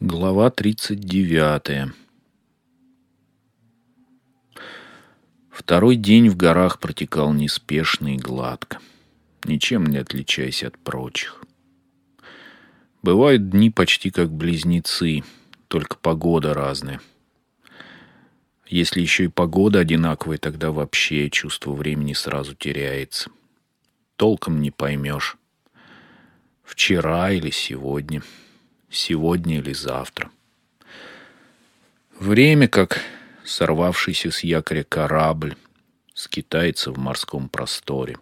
Глава 39. Второй день в горах протекал неспешно и гладко, ничем не отличаясь от прочих. Бывают дни почти как близнецы, только погода разная. Если еще и погода одинаковая, тогда вообще чувство времени сразу теряется. Толком не поймешь, вчера или сегодня — сегодня или завтра. Время, как сорвавшийся с якоря корабль, скитается в морском просторе.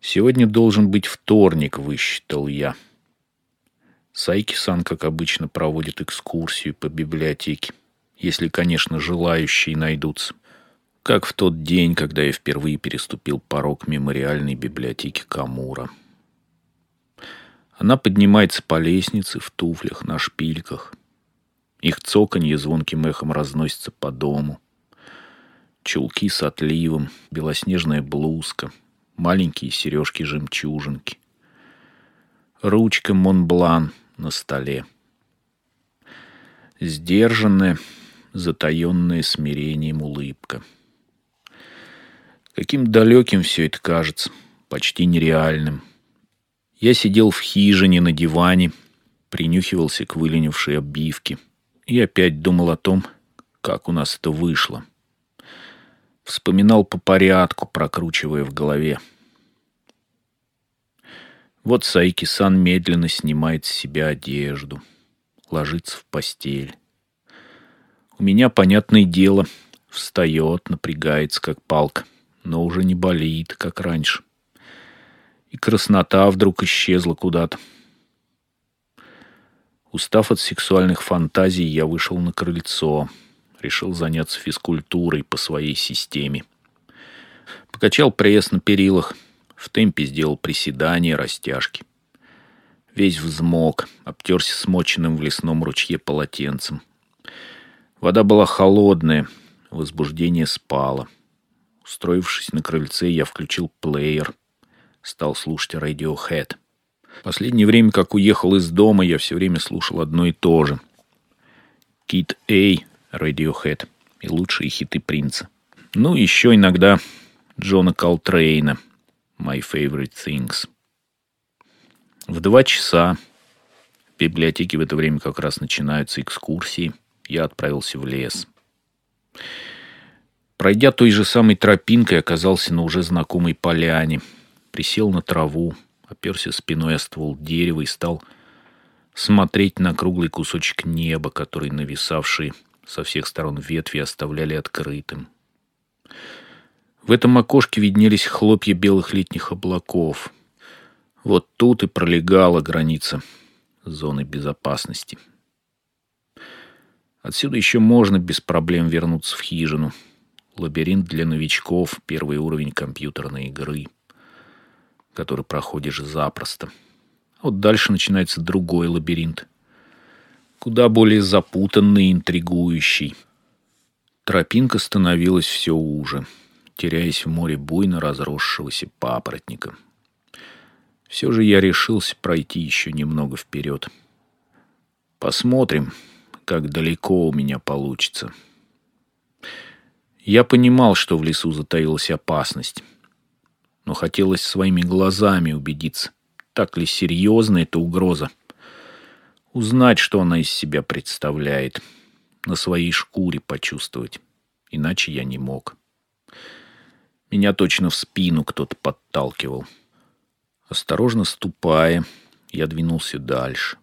Сегодня должен быть вторник, высчитал я. Сайки-сан, как обычно, проводит экскурсию по библиотеке, если, конечно, желающие найдутся. Как в тот день, когда я впервые переступил порог мемориальной библиотеки Камура. — она поднимается по лестнице в туфлях, на шпильках. Их цоканье звонким эхом разносится по дому. Чулки с отливом, белоснежная блузка, маленькие сережки-жемчужинки. Ручка Монблан на столе. Сдержанная, затаенная смирением улыбка. Каким далеким все это кажется, почти нереальным — я сидел в хижине на диване, принюхивался к выленившей обивке и опять думал о том, как у нас это вышло. Вспоминал по порядку, прокручивая в голове. Вот Сайки-сан медленно снимает с себя одежду, ложится в постель. У меня, понятное дело, встает, напрягается, как палка, но уже не болит, как раньше и краснота вдруг исчезла куда-то. Устав от сексуальных фантазий, я вышел на крыльцо. Решил заняться физкультурой по своей системе. Покачал пресс на перилах. В темпе сделал приседания, растяжки. Весь взмок, обтерся смоченным в лесном ручье полотенцем. Вода была холодная, возбуждение спало. Устроившись на крыльце, я включил плеер — стал слушать Radiohead. Последнее время, как уехал из дома, я все время слушал одно и то же. Кит Эй, Radiohead и лучшие хиты Принца. Ну, еще иногда Джона Колтрейна, My Favorite Things. В два часа в библиотеке в это время как раз начинаются экскурсии. Я отправился в лес. Пройдя той же самой тропинкой, оказался на уже знакомой поляне – присел на траву, оперся спиной о ствол дерева и стал смотреть на круглый кусочек неба, который нависавшие со всех сторон ветви оставляли открытым. В этом окошке виднелись хлопья белых летних облаков. Вот тут и пролегала граница зоны безопасности. Отсюда еще можно без проблем вернуться в хижину. Лабиринт для новичков, первый уровень компьютерной игры — который проходишь запросто. Вот дальше начинается другой лабиринт. Куда более запутанный и интригующий. Тропинка становилась все уже, теряясь в море буйно разросшегося папоротника. Все же я решился пройти еще немного вперед. Посмотрим, как далеко у меня получится. Я понимал, что в лесу затаилась опасность но хотелось своими глазами убедиться, так ли серьезна эта угроза. Узнать, что она из себя представляет, на своей шкуре почувствовать. Иначе я не мог. Меня точно в спину кто-то подталкивал. Осторожно ступая, я двинулся дальше.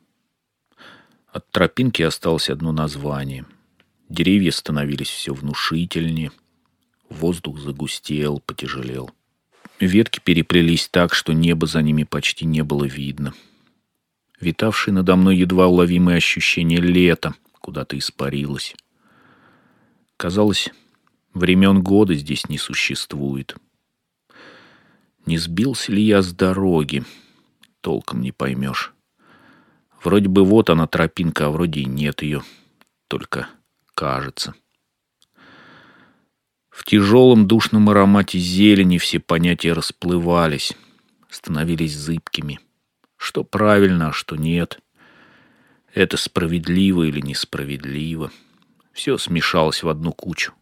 От тропинки осталось одно название. Деревья становились все внушительнее. Воздух загустел, потяжелел. — Ветки переплелись так, что небо за ними почти не было видно. Витавшее надо мной едва уловимое ощущение лета куда-то испарилось. Казалось, времен года здесь не существует. Не сбился ли я с дороги? Толком не поймешь. Вроде бы вот она тропинка, а вроде и нет ее. Только кажется. В тяжелом душном аромате зелени все понятия расплывались, становились зыбкими. Что правильно, а что нет. Это справедливо или несправедливо. Все смешалось в одну кучу.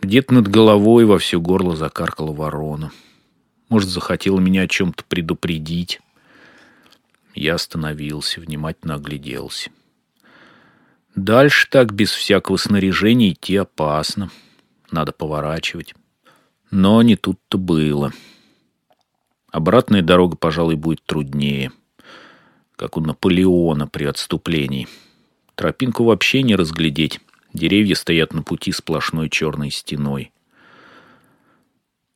Где-то над головой во все горло закаркала ворона. Может, захотела меня о чем-то предупредить. Я остановился, внимательно огляделся. Дальше так без всякого снаряжения идти опасно. Надо поворачивать. Но не тут-то было. Обратная дорога, пожалуй, будет труднее. Как у Наполеона при отступлении. Тропинку вообще не разглядеть. Деревья стоят на пути сплошной черной стеной.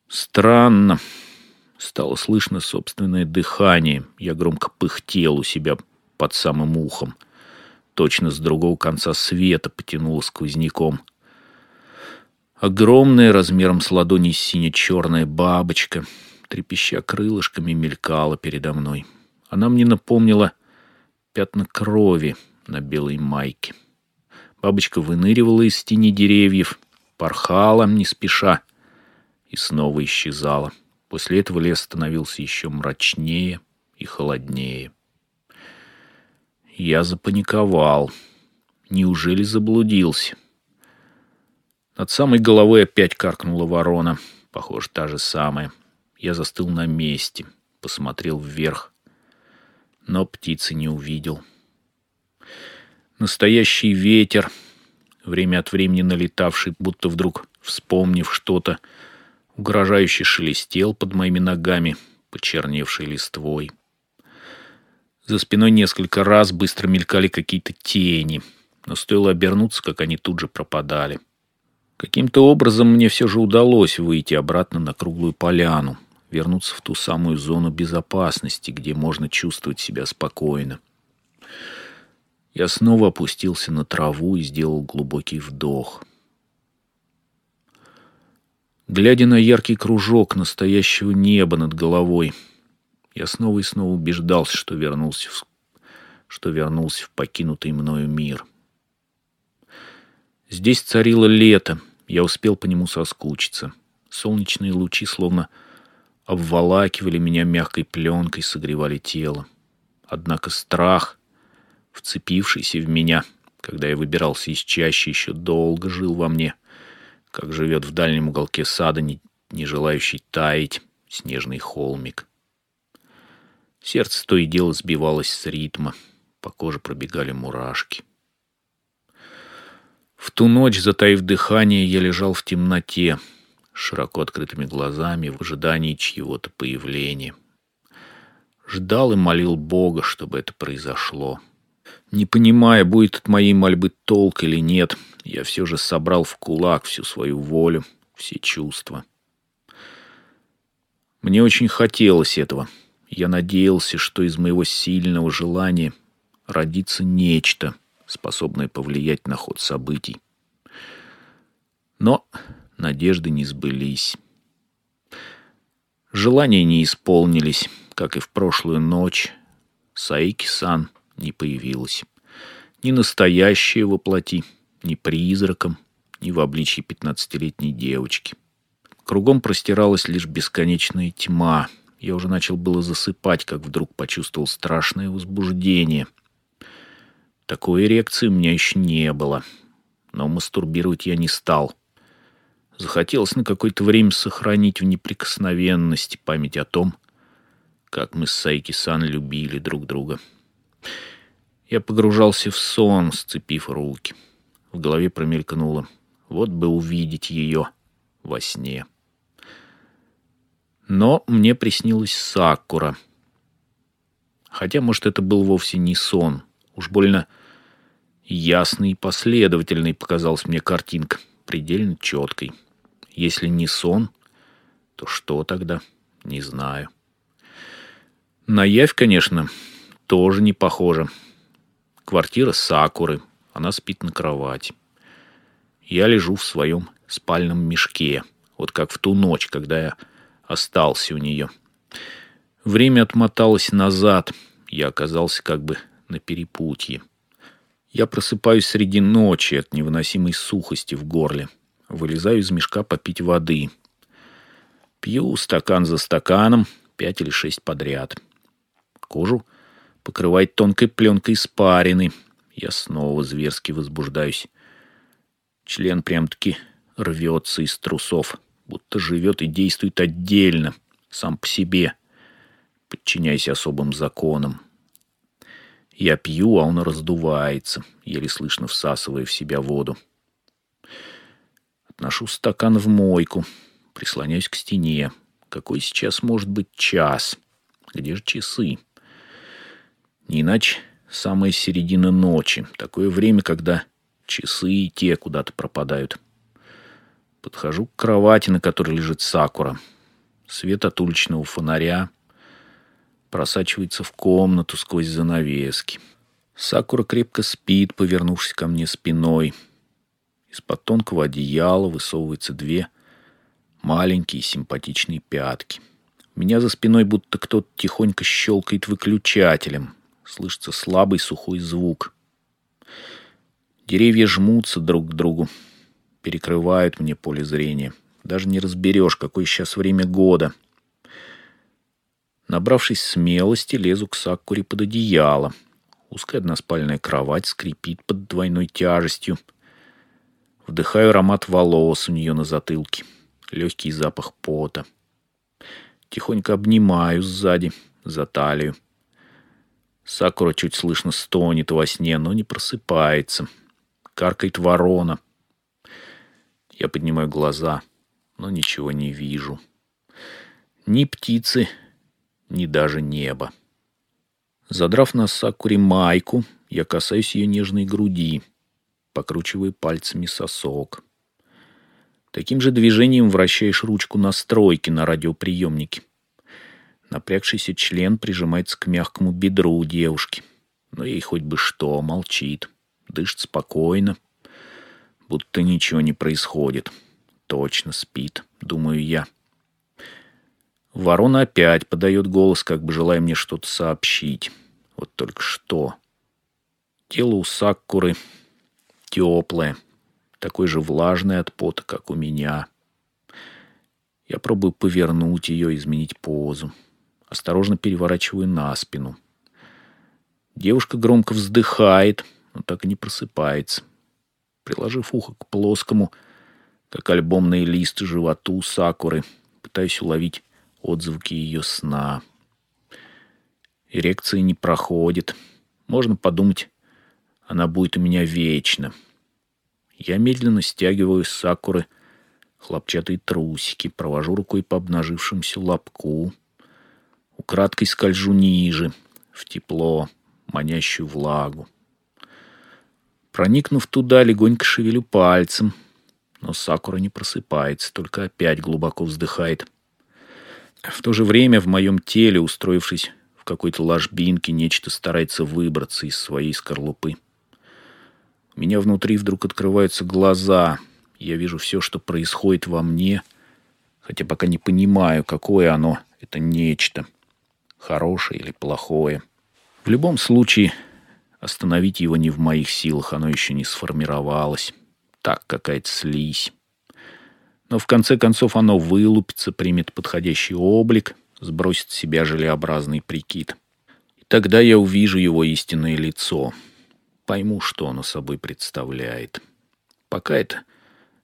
Странно. Стало слышно собственное дыхание. Я громко пыхтел у себя под самым ухом. Точно с другого конца света потянуло сквозняком. Огромная, размером с ладони сине-черная бабочка, трепеща крылышками, мелькала передо мной. Она мне напомнила пятна крови на белой майке. Бабочка выныривала из тени деревьев, порхала не спеша и снова исчезала. После этого лес становился еще мрачнее и холоднее. Я запаниковал. Неужели заблудился? Над самой головой опять каркнула ворона. Похоже, та же самая. Я застыл на месте, посмотрел вверх, но птицы не увидел. — Настоящий ветер, время от времени налетавший, будто вдруг вспомнив что-то, угрожающе шелестел под моими ногами, почерневшей листвой. За спиной несколько раз быстро мелькали какие-то тени, но стоило обернуться, как они тут же пропадали. Каким-то образом мне все же удалось выйти обратно на круглую поляну, вернуться в ту самую зону безопасности, где можно чувствовать себя спокойно. Я снова опустился на траву и сделал глубокий вдох. Глядя на яркий кружок настоящего неба над головой, я снова и снова убеждался, что вернулся в, что вернулся в покинутый мною мир. Здесь царило лето, я успел по нему соскучиться. Солнечные лучи словно обволакивали меня мягкой пленкой, согревали тело. Однако страх — вцепившийся в меня, когда я выбирался из чащи, еще долго жил во мне, как живет в дальнем уголке сада, не, не желающий таять, снежный холмик. Сердце то и дело сбивалось с ритма, по коже пробегали мурашки. В ту ночь, затаив дыхание, я лежал в темноте, широко открытыми глазами, в ожидании чьего-то появления. Ждал и молил Бога, чтобы это произошло. — не понимая, будет от моей мольбы толк или нет, я все же собрал в кулак всю свою волю, все чувства. Мне очень хотелось этого. Я надеялся, что из моего сильного желания родится нечто, способное повлиять на ход событий. Но надежды не сбылись. Желания не исполнились, как и в прошлую ночь. Саики-сан не появилась. Ни настоящее воплоти, ни призраком, ни в обличии пятнадцатилетней девочки. Кругом простиралась лишь бесконечная тьма. Я уже начал было засыпать, как вдруг почувствовал страшное возбуждение. Такой эрекции у меня еще не было. Но мастурбировать я не стал. Захотелось на какое-то время сохранить в неприкосновенности память о том, как мы с Сайки-сан любили друг друга. — я погружался в сон, сцепив руки. В голове промелькнуло. Вот бы увидеть ее во сне. Но мне приснилась Сакура. Хотя, может, это был вовсе не сон. Уж больно ясной и последовательной показалась мне картинка, предельно четкой. Если не сон, то что тогда? Не знаю. На явь, конечно, тоже не похоже. Квартира Сакуры. Она спит на кровати. Я лежу в своем спальном мешке. Вот как в ту ночь, когда я остался у нее. Время отмоталось назад. Я оказался как бы на перепутье. Я просыпаюсь среди ночи от невыносимой сухости в горле. Вылезаю из мешка попить воды. Пью стакан за стаканом, пять или шесть подряд. Кожу покрывает тонкой пленкой испарины. Я снова зверски возбуждаюсь. Член прям-таки рвется из трусов, будто живет и действует отдельно, сам по себе, подчиняясь особым законам. Я пью, а он раздувается, еле слышно всасывая в себя воду. Отношу стакан в мойку, прислоняюсь к стене. Какой сейчас может быть час? Где же часы? Не иначе самая середина ночи. Такое время, когда часы и те куда-то пропадают. Подхожу к кровати, на которой лежит Сакура. Свет от уличного фонаря просачивается в комнату сквозь занавески. Сакура крепко спит, повернувшись ко мне спиной. Из-под тонкого одеяла высовываются две маленькие симпатичные пятки. Меня за спиной будто кто-то тихонько щелкает выключателем. Слышится слабый сухой звук. Деревья жмутся друг к другу, перекрывают мне поле зрения. Даже не разберешь, какое сейчас время года. Набравшись смелости, лезу к Саккуре под одеяло. Узкая односпальная кровать скрипит под двойной тяжестью. Вдыхаю аромат волос у нее на затылке. Легкий запах пота. Тихонько обнимаю сзади, за талию. Сакура чуть слышно стонет во сне, но не просыпается. Каркает ворона. Я поднимаю глаза, но ничего не вижу. Ни птицы, ни даже неба. Задрав на Сакуре майку, я касаюсь ее нежной груди, покручивая пальцами сосок. Таким же движением вращаешь ручку настройки на радиоприемнике. Напрягшийся член прижимается к мягкому бедру девушки. Но ей хоть бы что, молчит дышит спокойно, будто ничего не происходит. Точно спит, думаю я. Ворона опять подает голос, как бы желая мне что-то сообщить. Вот только что. Тело у Саккуры теплое, такое же влажное от пота, как у меня. Я пробую повернуть ее, изменить позу. Осторожно переворачиваю на спину. Девушка громко вздыхает, но так и не просыпается. Приложив ухо к плоскому, как альбомный лист животу Сакуры, пытаюсь уловить отзвуки ее сна. Эрекция не проходит. Можно подумать, она будет у меня вечно. Я медленно стягиваю с Сакуры хлопчатые трусики, провожу рукой по обнажившемуся лобку, украдкой скольжу ниже, в тепло, манящую влагу. Проникнув туда, легонько шевелю пальцем. Но Сакура не просыпается, только опять глубоко вздыхает. В то же время в моем теле, устроившись в какой-то ложбинке, нечто старается выбраться из своей скорлупы. У меня внутри вдруг открываются глаза. Я вижу все, что происходит во мне, хотя пока не понимаю, какое оно, это нечто, хорошее или плохое. В любом случае, Остановить его не в моих силах, оно еще не сформировалось. Так, какая-то слизь. Но в конце концов оно вылупится, примет подходящий облик, сбросит с себя желеобразный прикид. И тогда я увижу его истинное лицо. Пойму, что оно собой представляет. Пока это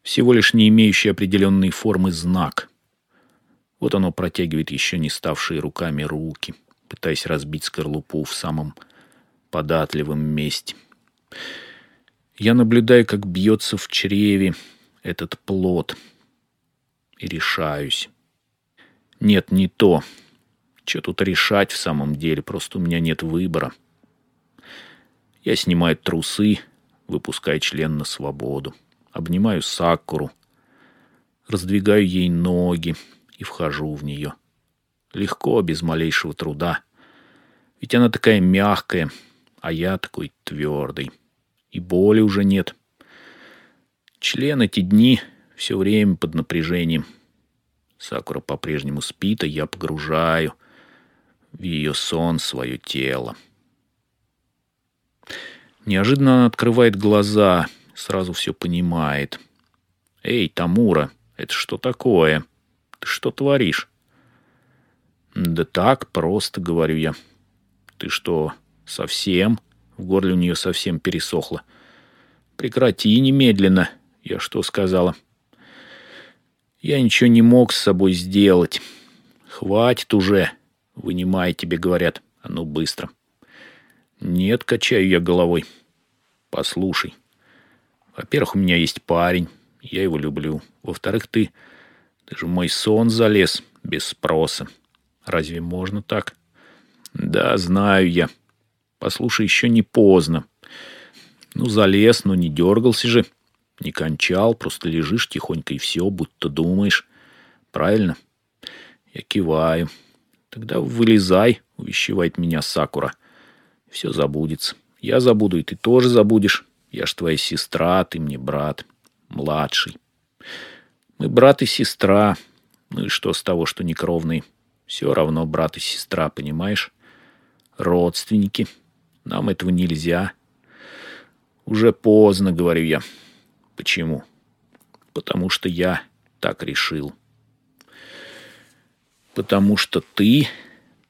всего лишь не имеющий определенной формы знак. Вот оно протягивает еще не ставшие руками руки, пытаясь разбить скорлупу в самом податливом месте. Я наблюдаю, как бьется в чреве этот плод, и решаюсь. Нет, не то. Что тут решать в самом деле? Просто у меня нет выбора. Я снимаю трусы, выпускаю член на свободу. Обнимаю Сакуру, раздвигаю ей ноги и вхожу в нее. Легко, без малейшего труда. Ведь она такая мягкая, а я такой твердый. И боли уже нет. Член эти дни все время под напряжением. Сакура по-прежнему спит, а я погружаю в ее сон свое тело. Неожиданно она открывает глаза, сразу все понимает. «Эй, Тамура, это что такое? Ты что творишь?» «Да так, просто, — говорю я. Ты что, Совсем? В горле у нее совсем пересохло. Прекрати немедленно. Я что сказала? Я ничего не мог с собой сделать. Хватит уже. Вынимай, тебе говорят. А ну быстро. Нет, качаю я головой. Послушай. Во-первых, у меня есть парень. Я его люблю. Во-вторых, ты... Ты же в мой сон залез без спроса. Разве можно так? Да, знаю я. Послушай, еще не поздно. Ну, залез, но не дергался же. Не кончал, просто лежишь тихонько и все, будто думаешь. Правильно? Я киваю. Тогда вылезай, увещевает меня Сакура. Все забудется. Я забуду, и ты тоже забудешь. Я ж твоя сестра, ты мне брат. Младший. Мы брат и сестра. Ну и что с того, что не кровные? Все равно брат и сестра, понимаешь? Родственники. Нам этого нельзя. Уже поздно, говорю я. Почему? Потому что я так решил. Потому что ты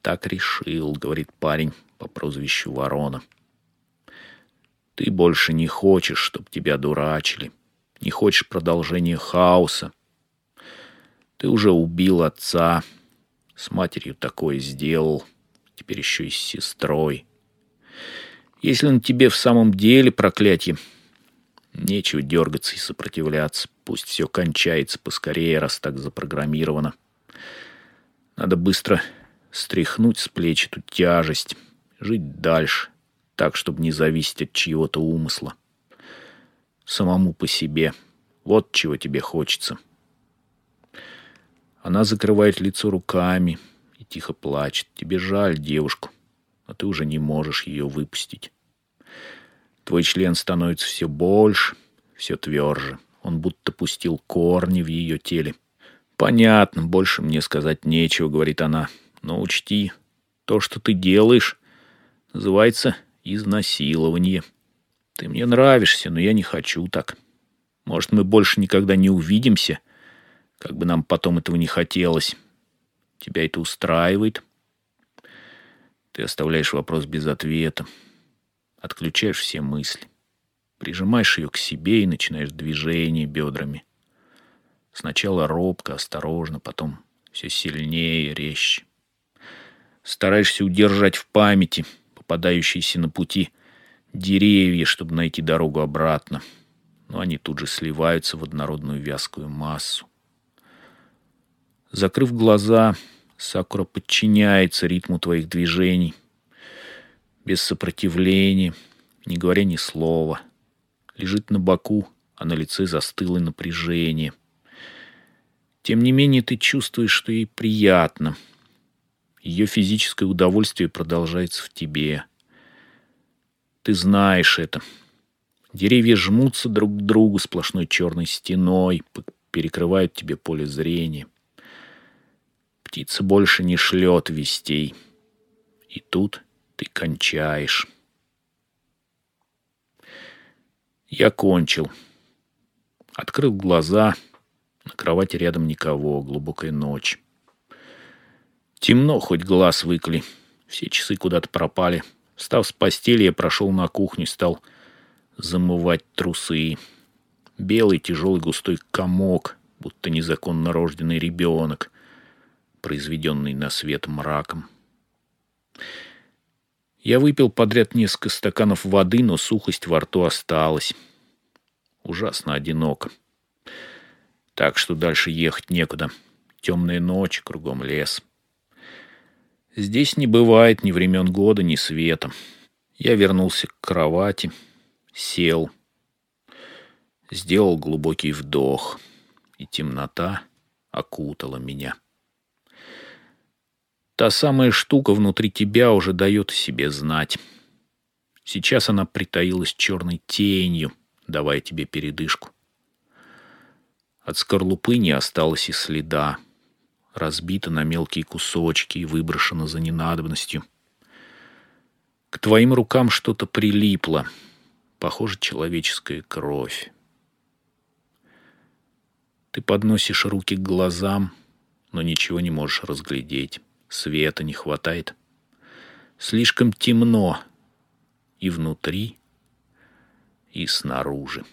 так решил, говорит парень по прозвищу Ворона. Ты больше не хочешь, чтобы тебя дурачили. Не хочешь продолжения хаоса. Ты уже убил отца. С матерью такое сделал. Теперь еще и с сестрой. Если на тебе в самом деле проклятие, нечего дергаться и сопротивляться. Пусть все кончается поскорее, раз так запрограммировано. Надо быстро стряхнуть с плеч эту тяжесть, жить дальше, так, чтобы не зависеть от чьего-то умысла. Самому по себе. Вот чего тебе хочется. Она закрывает лицо руками и тихо плачет. Тебе жаль девушку а ты уже не можешь ее выпустить. Твой член становится все больше, все тверже. Он будто пустил корни в ее теле. «Понятно, больше мне сказать нечего», — говорит она. «Но учти, то, что ты делаешь, называется изнасилование. Ты мне нравишься, но я не хочу так. Может, мы больше никогда не увидимся, как бы нам потом этого не хотелось. Тебя это устраивает?» Ты оставляешь вопрос без ответа, отключаешь все мысли, прижимаешь ее к себе и начинаешь движение бедрами. Сначала робко, осторожно, потом все сильнее, резче. Стараешься удержать в памяти попадающиеся на пути деревья, чтобы найти дорогу обратно. Но они тут же сливаются в однородную вязкую массу. Закрыв глаза, Сакура подчиняется ритму твоих движений. Без сопротивления, не говоря ни слова. Лежит на боку, а на лице застыло напряжение. Тем не менее, ты чувствуешь, что ей приятно. Ее физическое удовольствие продолжается в тебе. Ты знаешь это. Деревья жмутся друг к другу сплошной черной стеной, перекрывают тебе поле зрения. Птица больше не шлет вестей. И тут ты кончаешь. Я кончил. Открыл глаза. На кровати рядом никого. Глубокая ночь. Темно, хоть глаз выкли. Все часы куда-то пропали. Встав с постели, я прошел на кухню, стал замывать трусы. Белый, тяжелый, густой комок, будто незаконно рожденный ребенок произведенный на свет мраком. Я выпил подряд несколько стаканов воды, но сухость во рту осталась. Ужасно одиноко. Так что дальше ехать некуда. Темная ночь, кругом лес. Здесь не бывает ни времен года, ни света. Я вернулся к кровати, сел, сделал глубокий вдох, и темнота окутала меня. Та самая штука внутри тебя уже дает себе знать. Сейчас она притаилась черной тенью, давая тебе передышку. От скорлупы не осталось и следа. Разбита на мелкие кусочки и выброшена за ненадобностью. К твоим рукам что-то прилипло. Похоже, человеческая кровь. Ты подносишь руки к глазам, но ничего не можешь разглядеть. Света не хватает. Слишком темно, и внутри, и снаружи.